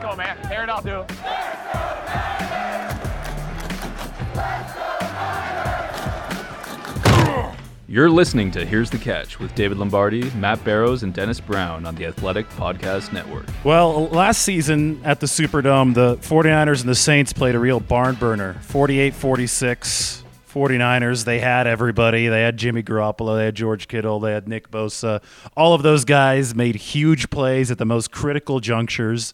Go, man. Tear it up, dude. You're listening to Here's the Catch with David Lombardi, Matt Barrows, and Dennis Brown on the Athletic Podcast Network. Well, last season at the Superdome, the 49ers and the Saints played a real barn burner 48 46. 49ers, they had everybody. They had Jimmy Garoppolo, they had George Kittle, they had Nick Bosa. All of those guys made huge plays at the most critical junctures.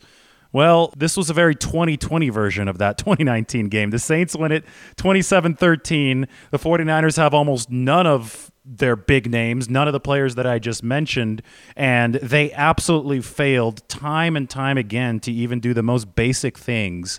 Well, this was a very 2020 version of that 2019 game. The Saints win it 27 13. The 49ers have almost none of their big names, none of the players that I just mentioned, and they absolutely failed time and time again to even do the most basic things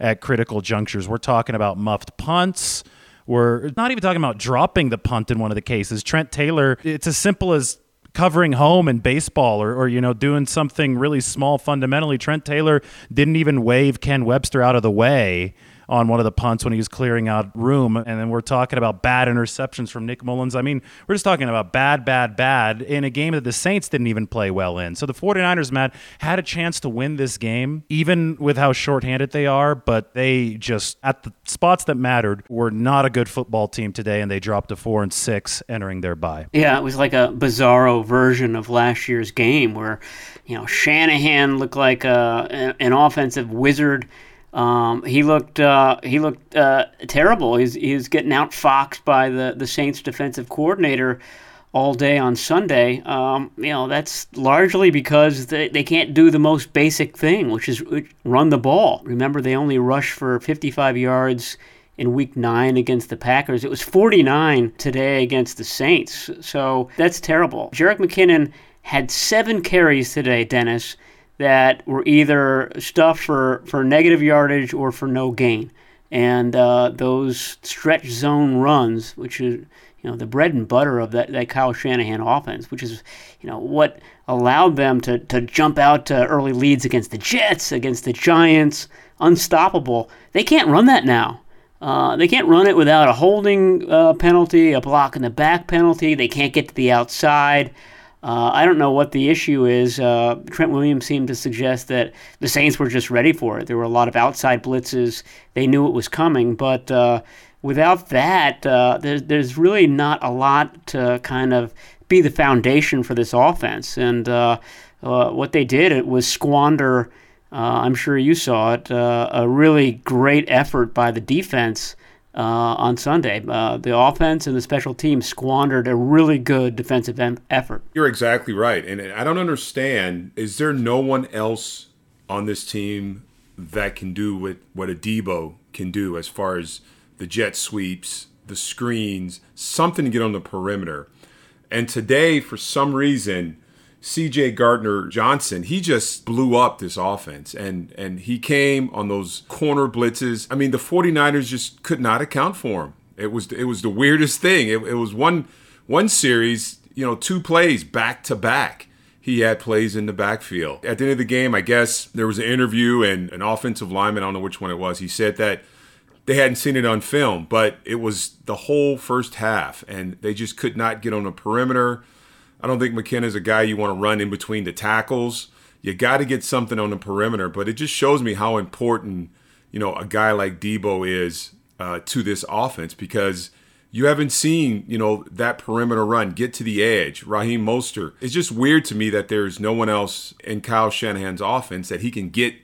at critical junctures. We're talking about muffed punts. We're not even talking about dropping the punt in one of the cases. Trent Taylor, it's as simple as covering home in baseball or, or you know doing something really small fundamentally trent taylor didn't even wave ken webster out of the way on one of the punts when he was clearing out room. And then we're talking about bad interceptions from Nick Mullens. I mean, we're just talking about bad, bad, bad in a game that the Saints didn't even play well in. So the 49ers, Matt, had a chance to win this game, even with how shorthanded they are, but they just, at the spots that mattered, were not a good football team today, and they dropped to four and six entering their bye. Yeah, it was like a bizarro version of last year's game where, you know, Shanahan looked like uh, a, an offensive wizard um, he looked uh, he looked uh, terrible. He's he was getting outfoxed by the the Saints defensive coordinator all day on Sunday. Um, you know that's largely because they, they can't do the most basic thing, which is run the ball. Remember, they only rushed for 55 yards in Week Nine against the Packers. It was 49 today against the Saints. So that's terrible. Jerick McKinnon had seven carries today, Dennis that were either stuffed for, for negative yardage or for no gain. And uh, those stretch zone runs, which is you know the bread and butter of that, that Kyle Shanahan offense, which is you know what allowed them to, to jump out to early leads against the Jets, against the Giants, unstoppable. They can't run that now. Uh, they can't run it without a holding uh, penalty, a block in the back penalty. They can't get to the outside. Uh, I don't know what the issue is. Uh, Trent Williams seemed to suggest that the Saints were just ready for it. There were a lot of outside blitzes. They knew it was coming, but uh, without that, uh, there's, there's really not a lot to kind of be the foundation for this offense. And uh, uh, what they did it was squander. I'm sure you saw it. a really great effort by the defense on Sunday. Uh, the offense and the special teams squandered a really good defensive em- effort. You're exactly right. And I don't understand is there no one else on this team that can do what, what a Deebo can do as far as the jet sweeps, the screens, something to get on the perimeter? And today, for some reason, CJ Gardner Johnson, he just blew up this offense and and he came on those corner blitzes. I mean, the 49ers just could not account for him. It was it was the weirdest thing. It, it was one one series, you know, two plays back to back. He had plays in the backfield. At the end of the game, I guess there was an interview and an offensive lineman, I don't know which one it was. He said that they hadn't seen it on film, but it was the whole first half and they just could not get on the perimeter I don't think McKinnon's a guy you want to run in between the tackles. You got to get something on the perimeter, but it just shows me how important you know a guy like Deebo is uh, to this offense because you haven't seen you know that perimeter run get to the edge. Raheem Mostert. It's just weird to me that there's no one else in Kyle Shanahan's offense that he can get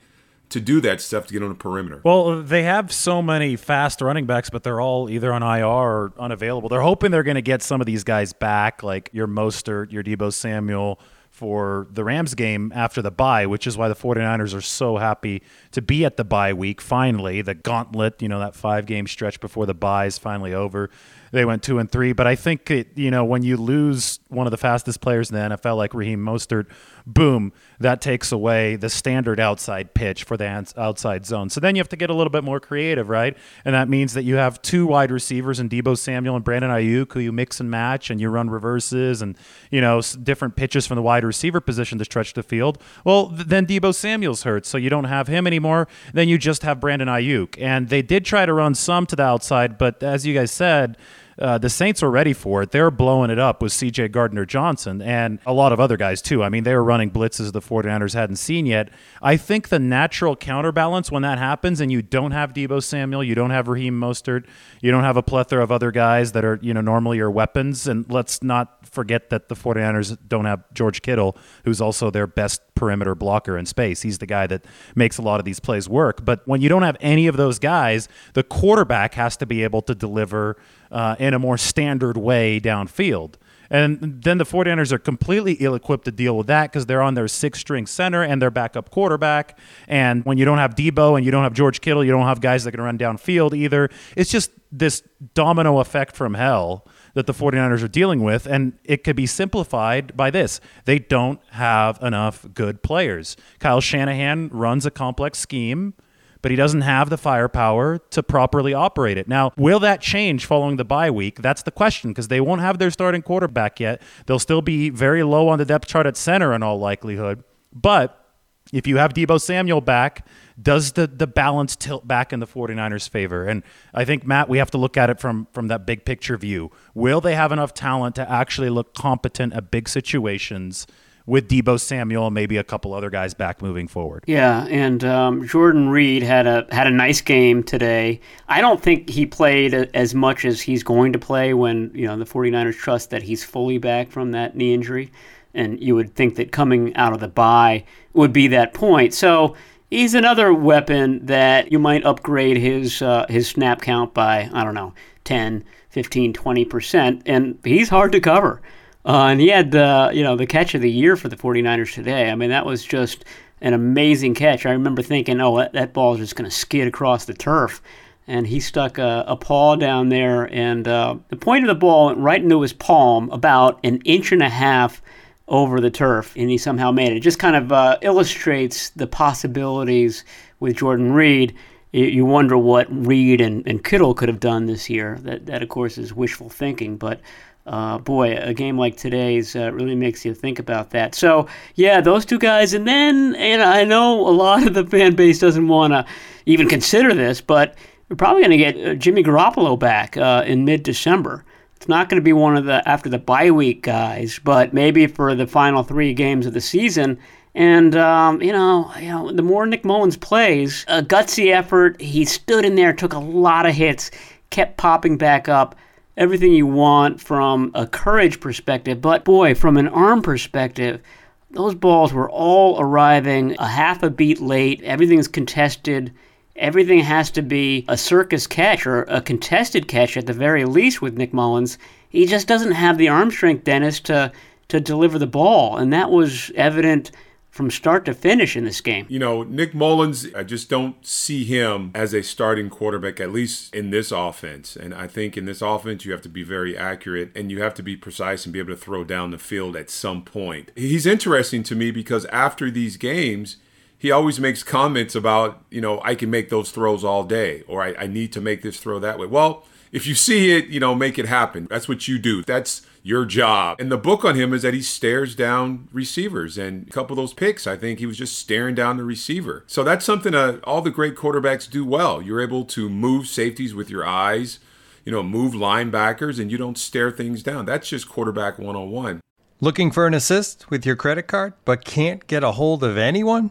to do that stuff to get on the perimeter. Well, they have so many fast running backs, but they're all either on IR or unavailable. They're hoping they're going to get some of these guys back, like your Mostert, your Deebo Samuel, for the Rams game after the bye, which is why the 49ers are so happy to be at the bye week finally. The gauntlet, you know, that five game stretch before the bye is finally over. they went two and three. But I think it, you know when you lose one of the fastest players in the NFL like Raheem Mostert, boom, that takes away the standard outside pitch for the outside zone. So then you have to get a little bit more creative, right? And that means that you have two wide receivers in Deebo Samuel and Brandon Aiyuk who you mix and match and you run reverses and, you know, different pitches from the wide receiver position to stretch the field. Well, then Deebo Samuel's hurt, so you don't have him anymore. Then you just have Brandon Aiyuk. And they did try to run some to the outside, but as you guys said, uh, the Saints were ready for it. They're blowing it up with CJ Gardner Johnson and a lot of other guys, too. I mean, they were running blitzes the 49ers hadn't seen yet. I think the natural counterbalance when that happens and you don't have Deebo Samuel, you don't have Raheem Mostert, you don't have a plethora of other guys that are, you know, normally your weapons. And let's not forget that the 49ers don't have George Kittle, who's also their best perimeter blocker in space. He's the guy that makes a lot of these plays work. But when you don't have any of those guys, the quarterback has to be able to deliver uh, in a more standard way downfield. And then the 49ers are completely ill equipped to deal with that because they're on their six string center and their backup quarterback. And when you don't have Deebo and you don't have George Kittle, you don't have guys that can run downfield either. It's just this domino effect from hell that the 49ers are dealing with. And it could be simplified by this they don't have enough good players. Kyle Shanahan runs a complex scheme but he doesn't have the firepower to properly operate it. Now, will that change following the bye week? That's the question because they won't have their starting quarterback yet. They'll still be very low on the depth chart at center in all likelihood. But if you have Deebo Samuel back, does the, the balance tilt back in the 49ers' favor? And I think, Matt, we have to look at it from, from that big picture view. Will they have enough talent to actually look competent at big situations with Deebo Samuel and maybe a couple other guys back moving forward. Yeah, and um, Jordan Reed had a had a nice game today. I don't think he played as much as he's going to play when you know the 49ers trust that he's fully back from that knee injury, and you would think that coming out of the bye would be that point. So he's another weapon that you might upgrade his uh, his snap count by I don't know 10, 15, 20 percent, and he's hard to cover. Uh, and he had the you know the catch of the year for the 49ers today. I mean that was just an amazing catch. I remember thinking, oh, that, that ball is just going to skid across the turf. And he stuck a, a paw down there, and uh, the point of the ball went right into his palm, about an inch and a half over the turf, and he somehow made it. It just kind of uh, illustrates the possibilities with Jordan Reed. You, you wonder what Reed and, and Kittle could have done this year. That, that, of course, is wishful thinking, but uh, boy, a game like today's uh, really makes you think about that. So, yeah, those two guys. And then, and I know a lot of the fan base doesn't want to even consider this, but we're probably going to get uh, Jimmy Garoppolo back uh, in mid December. It's not going to be one of the after the bye week guys, but maybe for the final three games of the season. And um, you know, you know, the more Nick Mullens plays, a gutsy effort. He stood in there, took a lot of hits, kept popping back up everything you want from a courage perspective, but boy, from an arm perspective, those balls were all arriving a half a beat late. Everything's contested. Everything has to be a circus catch or a contested catch at the very least with Nick Mullens. He just doesn't have the arm strength, Dennis, to to deliver the ball, and that was evident from start to finish in this game. You know, Nick Mullens, I just don't see him as a starting quarterback, at least in this offense. And I think in this offense, you have to be very accurate and you have to be precise and be able to throw down the field at some point. He's interesting to me because after these games, he always makes comments about, you know, I can make those throws all day or I, I need to make this throw that way. Well, if you see it, you know, make it happen. That's what you do. That's your job. And the book on him is that he stares down receivers. And a couple of those picks, I think he was just staring down the receiver. So that's something that all the great quarterbacks do well. You're able to move safeties with your eyes, you know, move linebackers, and you don't stare things down. That's just quarterback 101. Looking for an assist with your credit card, but can't get a hold of anyone?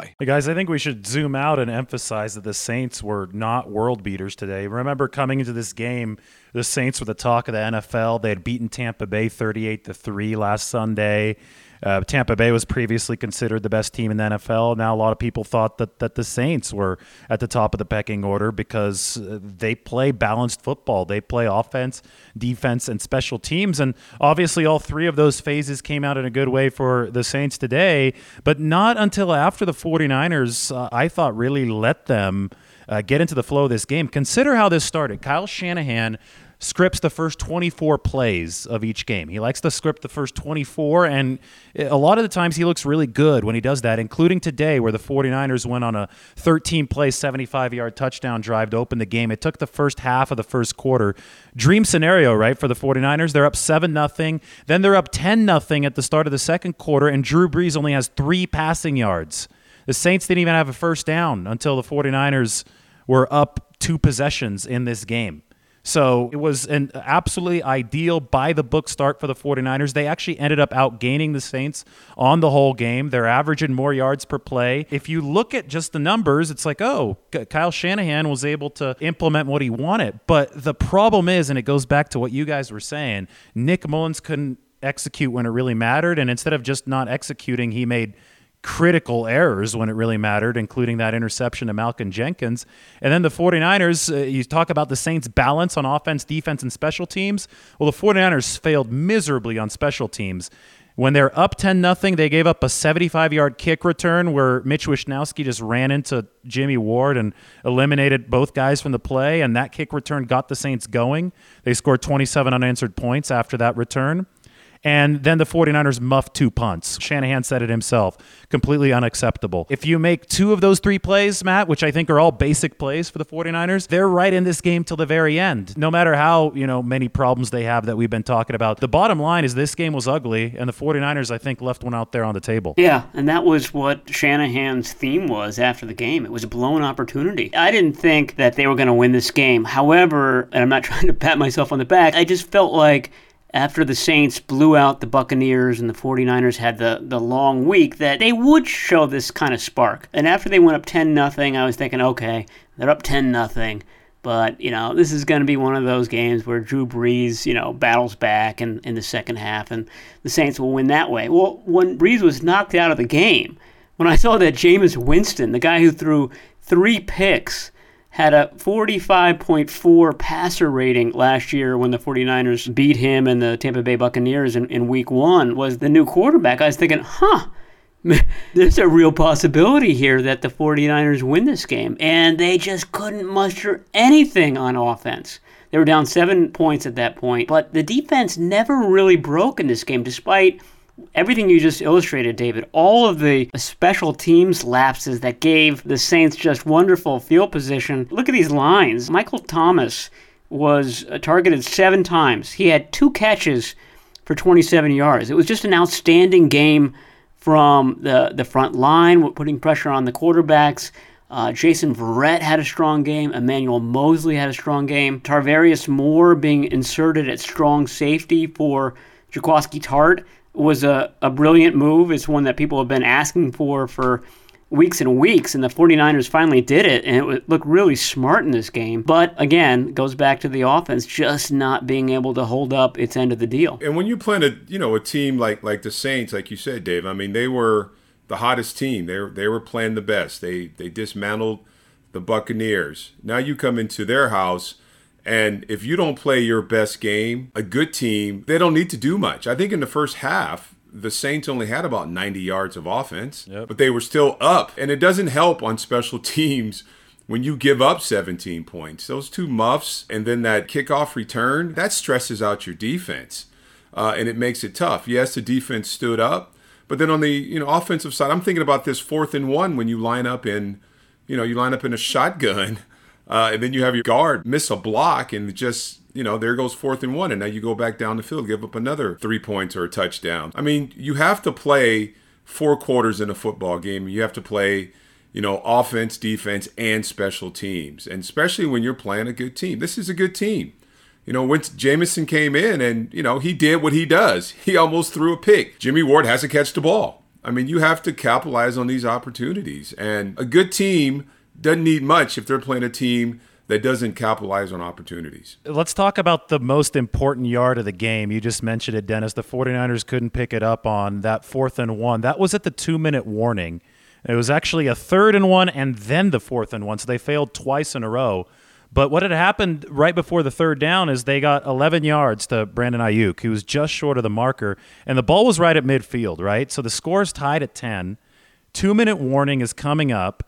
Hey guys, I think we should zoom out and emphasize that the Saints were not world beaters today. Remember coming into this game, the Saints were the talk of the NFL. They had beaten Tampa Bay 38 to 3 last Sunday. Uh, Tampa Bay was previously considered the best team in the NFL. Now, a lot of people thought that, that the Saints were at the top of the pecking order because uh, they play balanced football. They play offense, defense, and special teams. And obviously, all three of those phases came out in a good way for the Saints today, but not until after the 49ers, uh, I thought, really let them. Uh, get into the flow of this game. Consider how this started. Kyle Shanahan scripts the first 24 plays of each game. He likes to script the first 24, and a lot of the times he looks really good when he does that, including today where the 49ers went on a 13 play, 75 yard touchdown drive to open the game. It took the first half of the first quarter. Dream scenario, right, for the 49ers. They're up 7 0. Then they're up 10 0 at the start of the second quarter, and Drew Brees only has three passing yards. The Saints didn't even have a first down until the 49ers were up two possessions in this game. So it was an absolutely ideal by the book start for the 49ers. They actually ended up outgaining the Saints on the whole game. They're averaging more yards per play. If you look at just the numbers, it's like, oh, Kyle Shanahan was able to implement what he wanted. But the problem is, and it goes back to what you guys were saying, Nick Mullens couldn't execute when it really mattered. And instead of just not executing, he made critical errors when it really mattered, including that interception to Malcolm Jenkins. And then the 49ers, uh, you talk about the Saints' balance on offense, defense, and special teams. Well, the 49ers failed miserably on special teams. When they're up 10 nothing, they gave up a 75 yard kick return where Mitch Wishnowsky just ran into Jimmy Ward and eliminated both guys from the play. And that kick return got the Saints going. They scored 27 unanswered points after that return. And then the 49ers muffed two punts. Shanahan said it himself. Completely unacceptable. If you make two of those three plays, Matt, which I think are all basic plays for the 49ers, they're right in this game till the very end. No matter how, you know, many problems they have that we've been talking about. The bottom line is this game was ugly and the 49ers I think left one out there on the table. Yeah, and that was what Shanahan's theme was after the game. It was a blown opportunity. I didn't think that they were going to win this game. However, and I'm not trying to pat myself on the back, I just felt like after the Saints blew out the Buccaneers and the 49ers had the, the long week that they would show this kind of spark. And after they went up 10 nothing, I was thinking, okay, they're up 10 nothing. But, you know, this is going to be one of those games where Drew Brees, you know, battles back in, in the second half and the Saints will win that way. Well, when Brees was knocked out of the game, when I saw that Jameis Winston, the guy who threw three picks, had a 45.4 passer rating last year when the 49ers beat him and the Tampa Bay Buccaneers in, in week one, was the new quarterback. I was thinking, huh, there's a real possibility here that the 49ers win this game. And they just couldn't muster anything on offense. They were down seven points at that point, but the defense never really broke in this game, despite everything you just illustrated, David, all of the special teams lapses that gave the Saints just wonderful field position. Look at these lines. Michael Thomas was uh, targeted seven times. He had two catches for 27 yards. It was just an outstanding game from the, the front line, putting pressure on the quarterbacks. Uh, Jason Verrett had a strong game. Emmanuel Moseley had a strong game. Tarvarius Moore being inserted at strong safety for Jaquiski Tartt was a, a brilliant move. It's one that people have been asking for for weeks and weeks, and the 49ers finally did it, and it looked really smart in this game. But again, goes back to the offense just not being able to hold up its end of the deal. And when you play a you know a team like like the Saints, like you said, Dave, I mean they were the hottest team. They they were playing the best. They they dismantled the Buccaneers. Now you come into their house and if you don't play your best game, a good team, they don't need to do much. I think in the first half, the Saints only had about 90 yards of offense, Yep. but they were still up. And it doesn't help on special teams when you give up 17 points. Those two muffs and then that kickoff return, that stresses out your defense. Uh, and it makes it tough. Yes, the defense stood up, but then on the you know offensive side, I'm thinking about this fourth and one when you line up in, you know, you line up in a shotgun, uh, and then you have your guard miss a block and just you know there goes fourth and one, and now you go back down the field, give up another three points or a touchdown. I mean, you have to play four quarters in a football game. You have to play you know, offense, defense, and special teams. And especially when you're playing a good team. This is a good team. You know, when Jamison came in and, you know, he did what he does. He almost threw a pick. Jimmy Ward has to catch the ball. I mean, you have to capitalize on these opportunities. And a good team doesn't need much if they're playing a team that doesn't capitalize on opportunities. Let's talk about the most important yard of the game. You just mentioned it, Dennis. The 49ers couldn't pick it up on that fourth and one. That was at the two minute warning. It was actually a third and one and then the fourth and one. So they failed twice in a row. But what had happened right before the third down is they got 11 yards to Brandon Aiyuk, who was just short of the marker, and the ball was right at midfield, right? So the score's tied at 10. Two minute warning is coming up.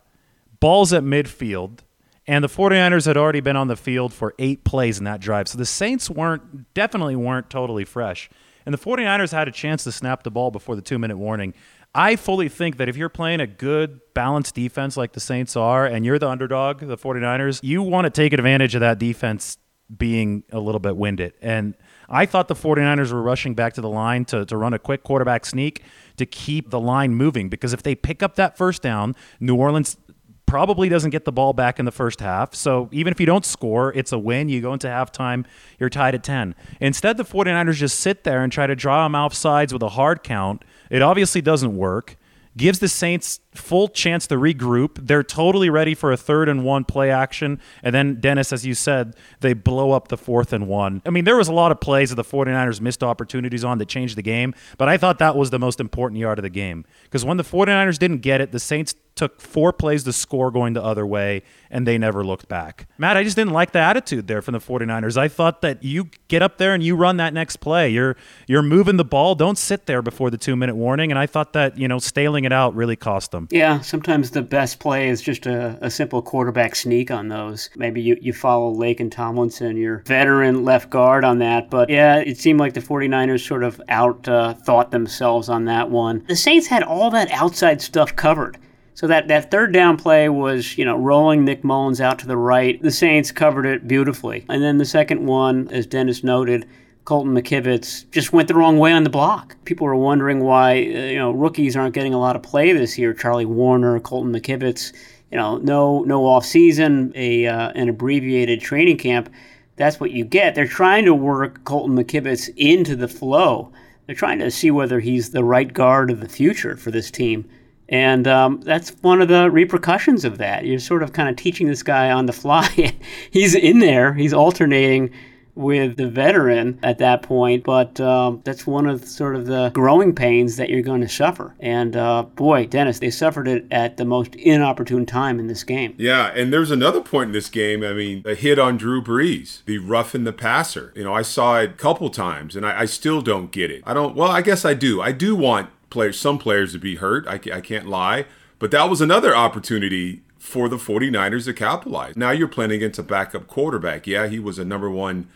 Ball's at midfield. And the 49ers had already been on the field for eight plays in that drive. So the Saints weren't, definitely weren't totally fresh. And the 49ers had a chance to snap the ball before the two minute warning. I fully think that if you're playing a good, balanced defense like the Saints are, and you're the underdog, the 49ers, you want to take advantage of that defense being a little bit winded. And I thought the 49ers were rushing back to the line to, to run a quick quarterback sneak to keep the line moving because if they pick up that first down, New Orleans probably doesn't get the ball back in the first half. So even if you don't score, it's a win. You go into halftime, you're tied at 10. Instead, the 49ers just sit there and try to draw them off sides with a hard count. It obviously doesn't work. Gives the Saints full chance to regroup. They're totally ready for a third and one play action. And then, Dennis, as you said, they blow up the fourth and one. I mean, there was a lot of plays that the 49ers missed opportunities on that changed the game, but I thought that was the most important yard of the game. Because when the 49ers didn't get it, the Saints took four plays to score going the other way, and they never looked back. Matt, I just didn't like the attitude there from the 49ers. I thought that you get up there and you run that next play. You're you're moving the ball. Don't sit there before the two minute warning. And I thought that, you know, staling it out really cost them. Yeah, sometimes the best play is just a, a simple quarterback sneak on those. Maybe you, you follow Laken Tomlinson, your veteran left guard on that. But yeah, it seemed like the 49ers sort of out uh, thought themselves on that one. The Saints had all that outside stuff covered. So that, that third down play was, you know, rolling Nick Mullens out to the right. The Saints covered it beautifully. And then the second one, as Dennis noted, Colton McKivitz just went the wrong way on the block. People were wondering why, uh, you know, rookies aren't getting a lot of play this year. Charlie Woerner, Colton McKivitz, you know, no no off season, a uh, an abbreviated training camp. That's what you get. They're trying to work Colton McKivitz into the flow. They're trying to see whether he's the right guard of the future for this team. And um, that's one of the repercussions of that. You're sort of kind of teaching this guy on the fly. he's in there, he's alternating with the veteran at that point, but um, that's one of sort of the growing pains that you're going to suffer. And uh, boy, Dennis, they suffered it at the most inopportune time in this game. Yeah, and there's another point in this game. I mean, a hit on Drew Brees, the roughing the passer. You know, I saw it a couple times, and I, I still don't get it. I don't. Well, I guess I do. I do want players, some players, to be hurt. I, I can't lie, but that was another opportunity for the 49ers to capitalize. Now you're playing against a backup quarterback. Yeah, he was a number one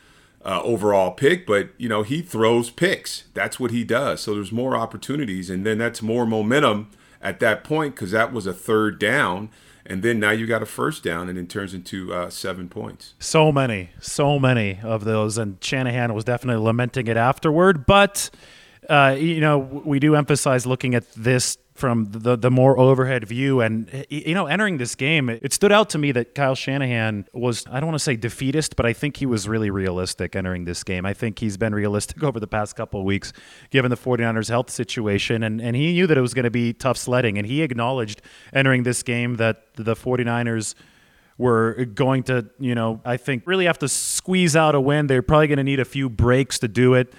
uh, overall pick, but you know he throws picks. That's what he does. So there's more opportunities, and then that's more momentum at that point because that was a third down, and then now you got a first down, and it turns into uh, seven points. So many, so many of those, and Shanahan was definitely lamenting it afterward. But uh, you know, we do emphasize looking at this from the the more overhead view, and you know, entering this game, it stood out to me that Kyle Shanahan was I don't want to say defeatist, but I think he was really realistic entering this game. I think he's been realistic over the past couple weeks, given the 49ers' health situation, and and he knew that it was going to be tough sledding, and he acknowledged entering this game that the 49ers were going to, you know, I think really have to squeeze out a win. They're probably going to need a few breaks to do it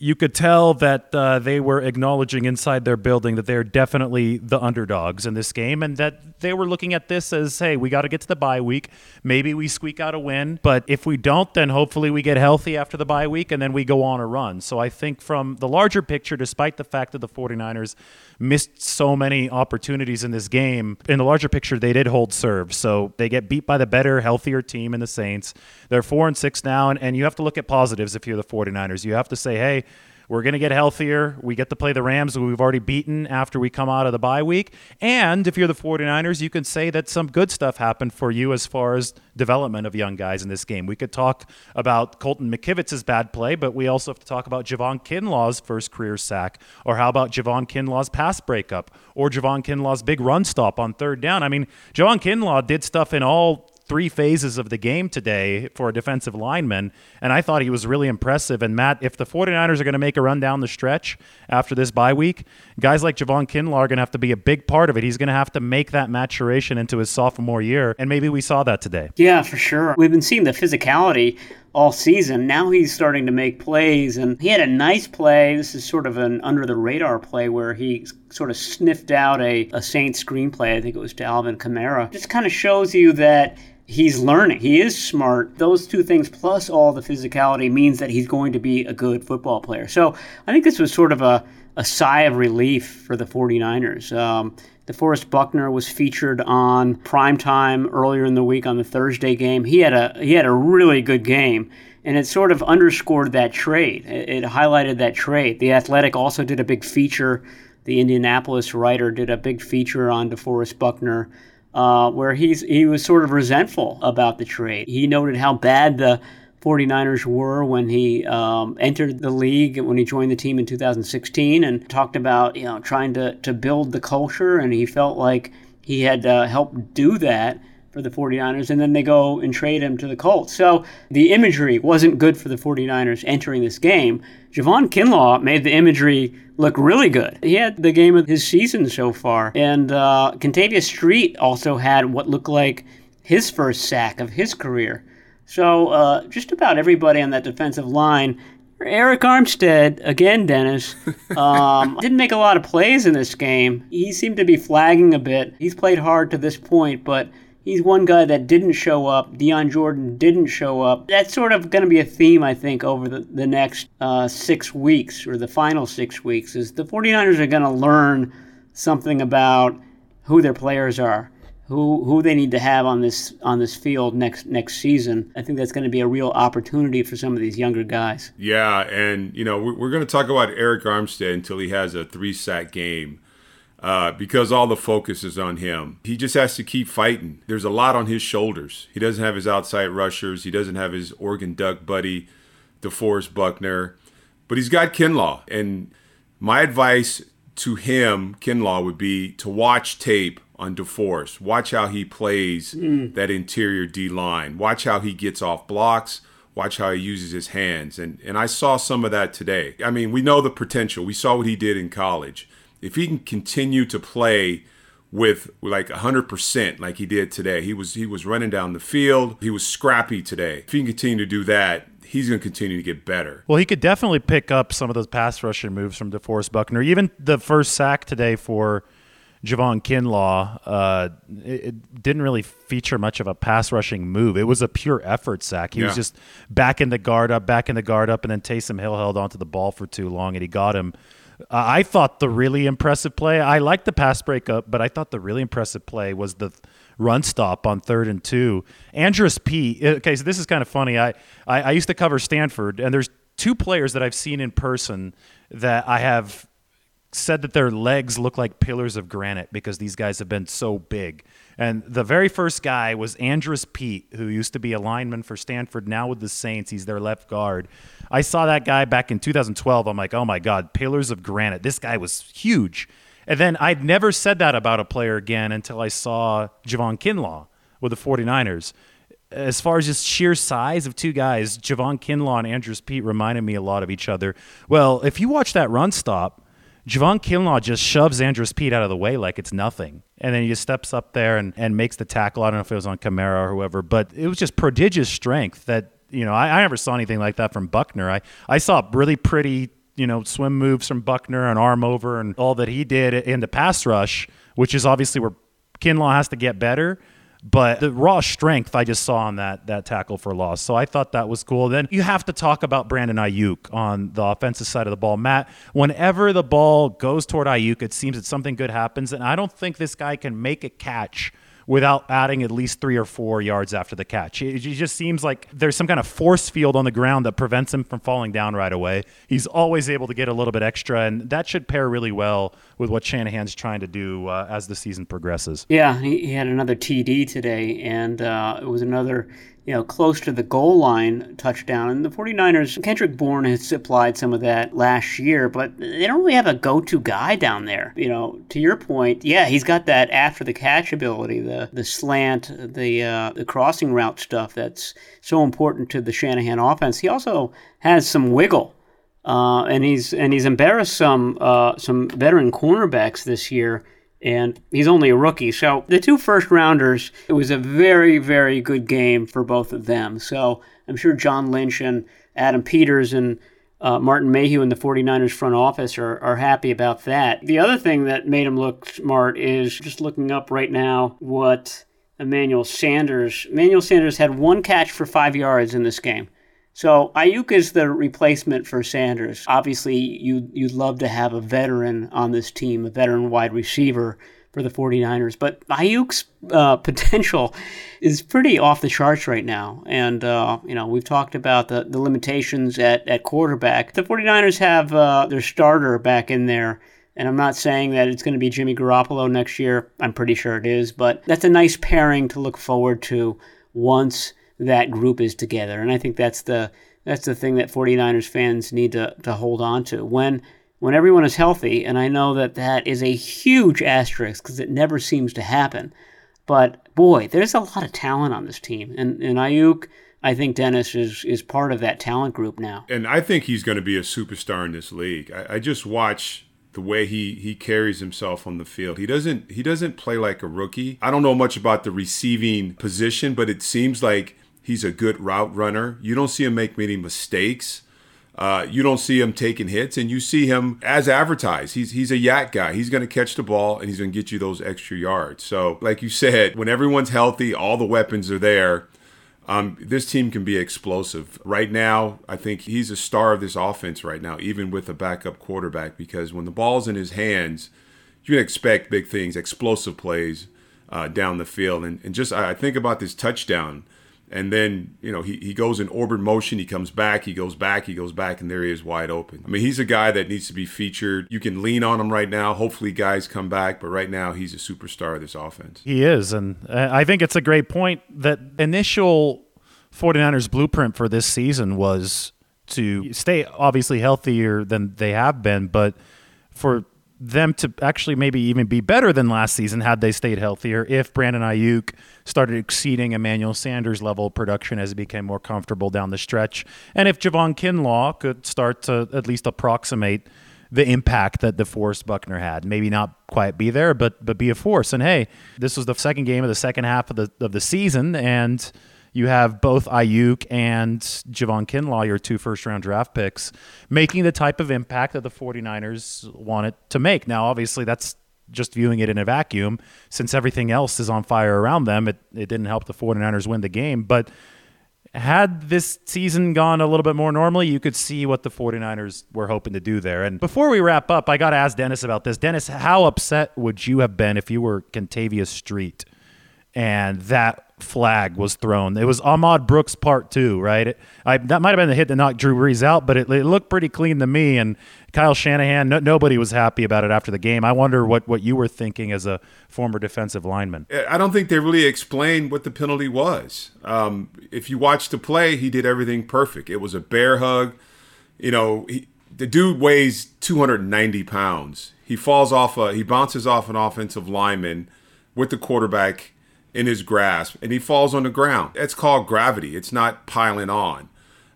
you could tell that uh, they were acknowledging inside their building that they're definitely the underdogs in this game and that they were looking at this as hey we got to get to the bye week. Maybe we squeak out a win but if we don't then hopefully we get healthy after the bye week and then we go on a run. So i think from the larger picture despite the fact that the 49ers missed so many opportunities in this game in the larger picture they did hold serve. So they get beat by the better healthier team in the saints. They're four and six now and, and you have to look at positives if you're the 49ers you have to say hey we're going to get healthier. We get to play the Rams, who we've already beaten after we come out of the bye week. And if you're the 49ers, you can say that some good stuff happened for you as far as development of young guys in this game. We could talk about Colton McKivitz's bad play, but we also have to talk about Javon Kinlaw's first career sack. Or how about Javon Kinlaw's pass breakup? Or Javon Kinlaw's big run stop on third down? I mean, Javon Kinlaw did stuff in all three phases of the game today for a defensive lineman, and I thought he was really impressive. And Matt, if the 49ers are going to make a run down the stretch after this bye week, guys like Javon Kinlaw are going to have to be a big part of it. He's going to have to make that maturation into his sophomore year, and maybe we saw that today. Yeah, for sure. We've been seeing the physicality all season. Now he's starting to make plays, and he had a nice play. This is sort of an under the radar play where he sort of sniffed out a, a Saints screenplay. I think it was to Alvin Kamara. Just kind of shows you that he's learning. He is smart. Those two things plus all the physicality means that he's going to be a good football player. So I think this was sort of a, a sigh of relief for the 49ers. Um, DeForest Buckner was featured on primetime earlier in the week on the Thursday game. He had a he had a really good game, and it sort of underscored that trade. It, it highlighted that trade. The Athletic also did a big feature. The Indianapolis writer did a big feature on DeForest Buckner uh, where he's he was sort of resentful about the trade. He noted how bad the 49ers were when he um, entered the league when he joined the team in 2016 and talked about you know trying to, to build the culture and he felt like he had uh, helped do that for the 49ers and then they go and trade him to the Colts. So the imagery wasn't good for the 49ers entering this game. Javon Kinlaw made the imagery look really good. He had the game of his season so far. And uh, Kentavius Street also had what looked like his first sack of his career. So uh, just about everybody on that defensive line Arik Armstead, again, Dennis, um, didn't make a lot of plays in this game. He seemed to be flagging a bit. He's played hard to this point, but he's one guy that didn't show up. Dion Jordan didn't show up. That's sort of going to be a theme, I think, over the, the next uh, six weeks or the final six weeks is the 49ers are going to learn something about who their players are. Who, who they need to have on this on this field next next season. I think that's going to be a real opportunity for some of these younger guys. Yeah, and you know we're, we're going to talk about Arik Armstead until he has a three sack game uh, because all the focus is on him. He just has to keep fighting. There's a lot on his shoulders. He doesn't have his outside rushers. He doesn't have his Oregon Duck buddy, DeForest Buckner, but he's got Kinlaw. And my advice to him, Kinlaw, would be to watch tape on DeForest. Watch how he plays mm. that interior D line. Watch how he gets off blocks. Watch how he uses his hands. And and I saw some of that today. I mean, we know the potential. We saw what he did in college if he can continue to play with like 100% like he did today. He was he was running down the field. He was scrappy today. If he can continue to do that, he's going to continue to get better. Well, he could definitely pick up some of those pass rushing moves from DeForest Buckner. Even the first sack today for Javon Kinlaw, uh, it, it, didn't really feature much of a pass rushing move. It was a pure effort sack. He yeah. was just backing the guard up, backing the guard up, and then Taysom Hill held onto the ball for too long, and he got him uh, I thought the really impressive play. I liked the pass breakup, but I thought the really impressive play was the run stop on third and two. Andrus Peat. Uh, okay, so this is kind of funny. I, I, I used to cover Stanford, and there's two players that I've seen in person that I have said that their legs look like pillars of granite because these guys have been so big. And the very first guy was Andrus Peat, who used to be a lineman for Stanford, now with the Saints. He's their left guard. I saw that guy back in 2012. I'm like, oh my God, pillars of granite. This guy was huge. And then I'd never said that about a player again until I saw Javon Kinlaw with the 49ers. As far as just sheer size of two guys, Javon Kinlaw and Andrus Peat reminded me a lot of each other. Well, if you watch that run stop, Javon Kinlaw just shoves Andrus Peat out of the way like it's nothing. And then he just steps up there and, and makes the tackle. I don't know if it was on Kamara or whoever, but it was just prodigious strength that, you know, I, I never saw anything like that from Buckner. I, I saw really pretty you know, swim moves from Buckner and arm over and all that he did in the pass rush, which is obviously where Kinlaw has to get better. But the raw strength I just saw on that that tackle for loss. So I thought that was cool. Then you have to talk about Brandon Aiyuk on the offensive side of the ball. Matt, whenever the ball goes toward Aiyuk, it seems that something good happens. And I don't think this guy can make a catch without adding at least three or four yards after the catch. It, just seems like there's some kind of force field on the ground that prevents him from falling down right away. He's always able to get a little bit extra, and that should pair really well with what Shanahan's trying to do uh, as the season progresses. Yeah, he, he, had another TD today, and uh, it was another you know, close to the goal line touchdown. And the 49ers, Kendrick Bourne has supplied some of that last year, but they don't really have a go to guy down there. You know, to your point, yeah, he's got that after the catch ability, the, the slant, the, uh, the crossing route stuff that's so important to the Shanahan offense. He also has some wiggle. Uh, and he's and he's embarrassed some uh, some veteran cornerbacks this year and he's only a rookie. So the two first rounders, it was a very, very good game for both of them. So I'm sure John Lynch and Adam Peters and uh, Martin Mayhew in the 49ers front office are, are happy about that. The other thing that made him look smart is just looking up right now what Emmanuel Sanders. Emmanuel Sanders had one catch for five yards in this game. So Aiyuk is the replacement for Sanders. Obviously, you you'd love to have a veteran on this team, a veteran wide receiver for the 49ers. But Aiyuk's uh, potential is pretty off the charts right now. And, uh, you know, we've talked about the, the limitations at, at quarterback. The 49ers have uh, their starter back in there. And I'm not saying that it's going to be Jimmy Garoppolo next year. I'm pretty sure it is. But that's a nice pairing to look forward to once that group is together. And I think that's the that's the thing that 49ers fans need to, to hold on to. When when everyone is healthy, and I know that that is a huge asterisk because it never seems to happen. But boy, there's a lot of talent on this team. And and Aiyuk, I think Dennis is is part of that talent group now. And I think he's going to be a superstar in this league. I, I just watch the way he he carries himself on the field. He doesn't he doesn't play like a rookie. I don't know much about the receiving position, but it seems like He's a good route runner. You don't see him make many mistakes. Uh, you don't see him taking hits, and you see him as advertised. He's he's a YAC guy. He's going to catch the ball and he's going to get you those extra yards. So, like you said, when everyone's healthy, all the weapons are there. Um, this team can be explosive. Right now, I think he's a star of this offense right now, even with a backup quarterback, because when the ball's in his hands, you can expect big things, explosive plays uh, down the field. And, and just I think about this touchdown and then you know he, he goes in orbit motion he comes back he goes back he goes back and there he is wide open. I mean he's a guy that needs to be featured. You can lean on him right now. Hopefully guys come back but right now he's a superstar of this offense. He is and i think it's a great point that initial 49ers blueprint for this season was to stay obviously healthier than they have been but for them to actually maybe even be better than last season had they stayed healthier if Brandon Aiyuk started exceeding Emmanuel Sanders level production as he became more comfortable down the stretch. And if Javon Kinlaw could start to at least approximate the impact that the DeForest Buckner had. Maybe not quite be there, but but be a force. And hey, this was the second game of the second half of the of the season and you have both Aiyuk and Javon Kinlaw, your two first round draft picks, making the type of impact that the 49ers wanted to make. Now, obviously, that's just viewing it in a vacuum. Since everything else is on fire around them, it, it didn't help the 49ers win the game. But had this season gone a little bit more normally, you could see what the 49ers were hoping to do there. And before we wrap up, I got to ask Dennis about this. Dennis, how upset would you have been if you were Kentavius Street and that flag was thrown. It was Ahmad Brooks part two, right? It, I, that might have been the hit that knocked Drew Brees out, but it, it looked pretty clean to me. And Kyle Shanahan, no, nobody was happy about it after the game. I wonder what, what you were thinking as a former defensive lineman. I don't think they really explained what the penalty was. Um, if you watch the play, he did everything perfect. It was a bear hug. You know, he, the dude weighs 290 pounds. He falls off a, he bounces off an offensive lineman with the quarterback in his grasp and he falls on the ground. It's called gravity. It's not piling on.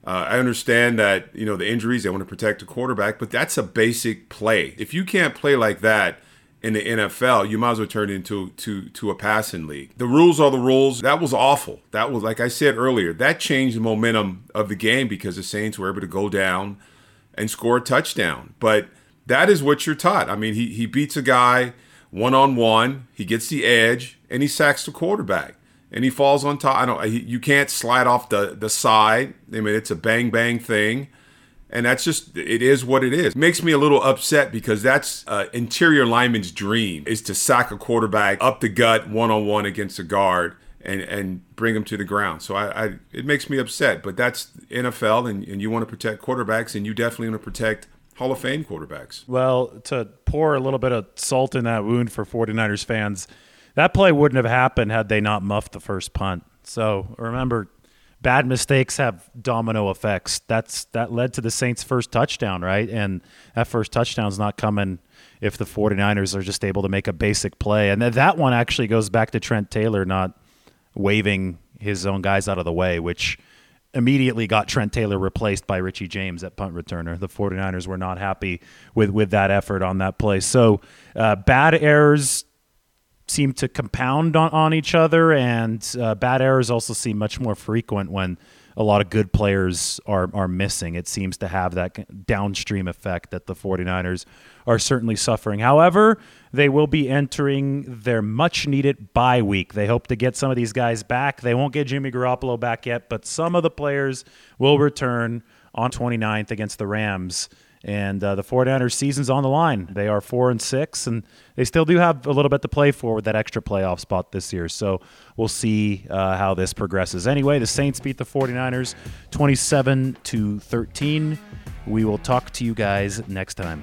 Uh, I understand that you know the injuries they want to protect the quarterback, but that's a basic play. If you can't play like that in the NFL, you might as well turn it into to to a passing league. The rules are the rules. That was awful. That was like I said earlier. That changed the momentum of the game because the Saints were able to go down and score a touchdown. But that is what you're taught. I mean, he, he beats a guy one on one, he gets the edge, and he sacks the quarterback. And he falls on top. I don't. You can't slide off the the side. I mean, it's a bang bang thing, and that's just it is what it is. It makes me a little upset because that's uh, interior lineman's dream is to sack a quarterback up the gut one on one against a guard and and bring him to the ground. So I, I it makes me upset. But that's NFL, and, and you want to protect quarterbacks, and you definitely want to protect Hall of Fame quarterbacks. Well, to pour a little bit of salt in that wound for 49ers fans, that play wouldn't have happened had they not muffed the first punt. So remember, bad mistakes have domino effects. That's that led to the Saints' first touchdown, right? And that first touchdown's not coming if the 49ers are just able to make a basic play. And that one actually goes back to Trent Taylor not waving his own guys out of the way, which – immediately got Trent Taylor replaced by Richie James at punt returner. The 49ers were not happy with, with that effort on that play. So uh, bad errors seem to compound on, on each other, and uh, bad errors also seem much more frequent when a lot of good players are, are missing. It seems to have that downstream effect that the 49ers are certainly suffering. However, they will be entering their much needed bye week. They hope to get some of these guys back. They won't get Jimmy Garoppolo back yet, but some of the players will return on 29th against the Rams. And uh, the 49ers season's on the line. They are 4 and 6 and they still do have a little bit to play for with that extra playoff spot this year. So we'll see uh, how this progresses. Anyway, the Saints beat the 49ers 27 to 13. We will talk to you guys next time.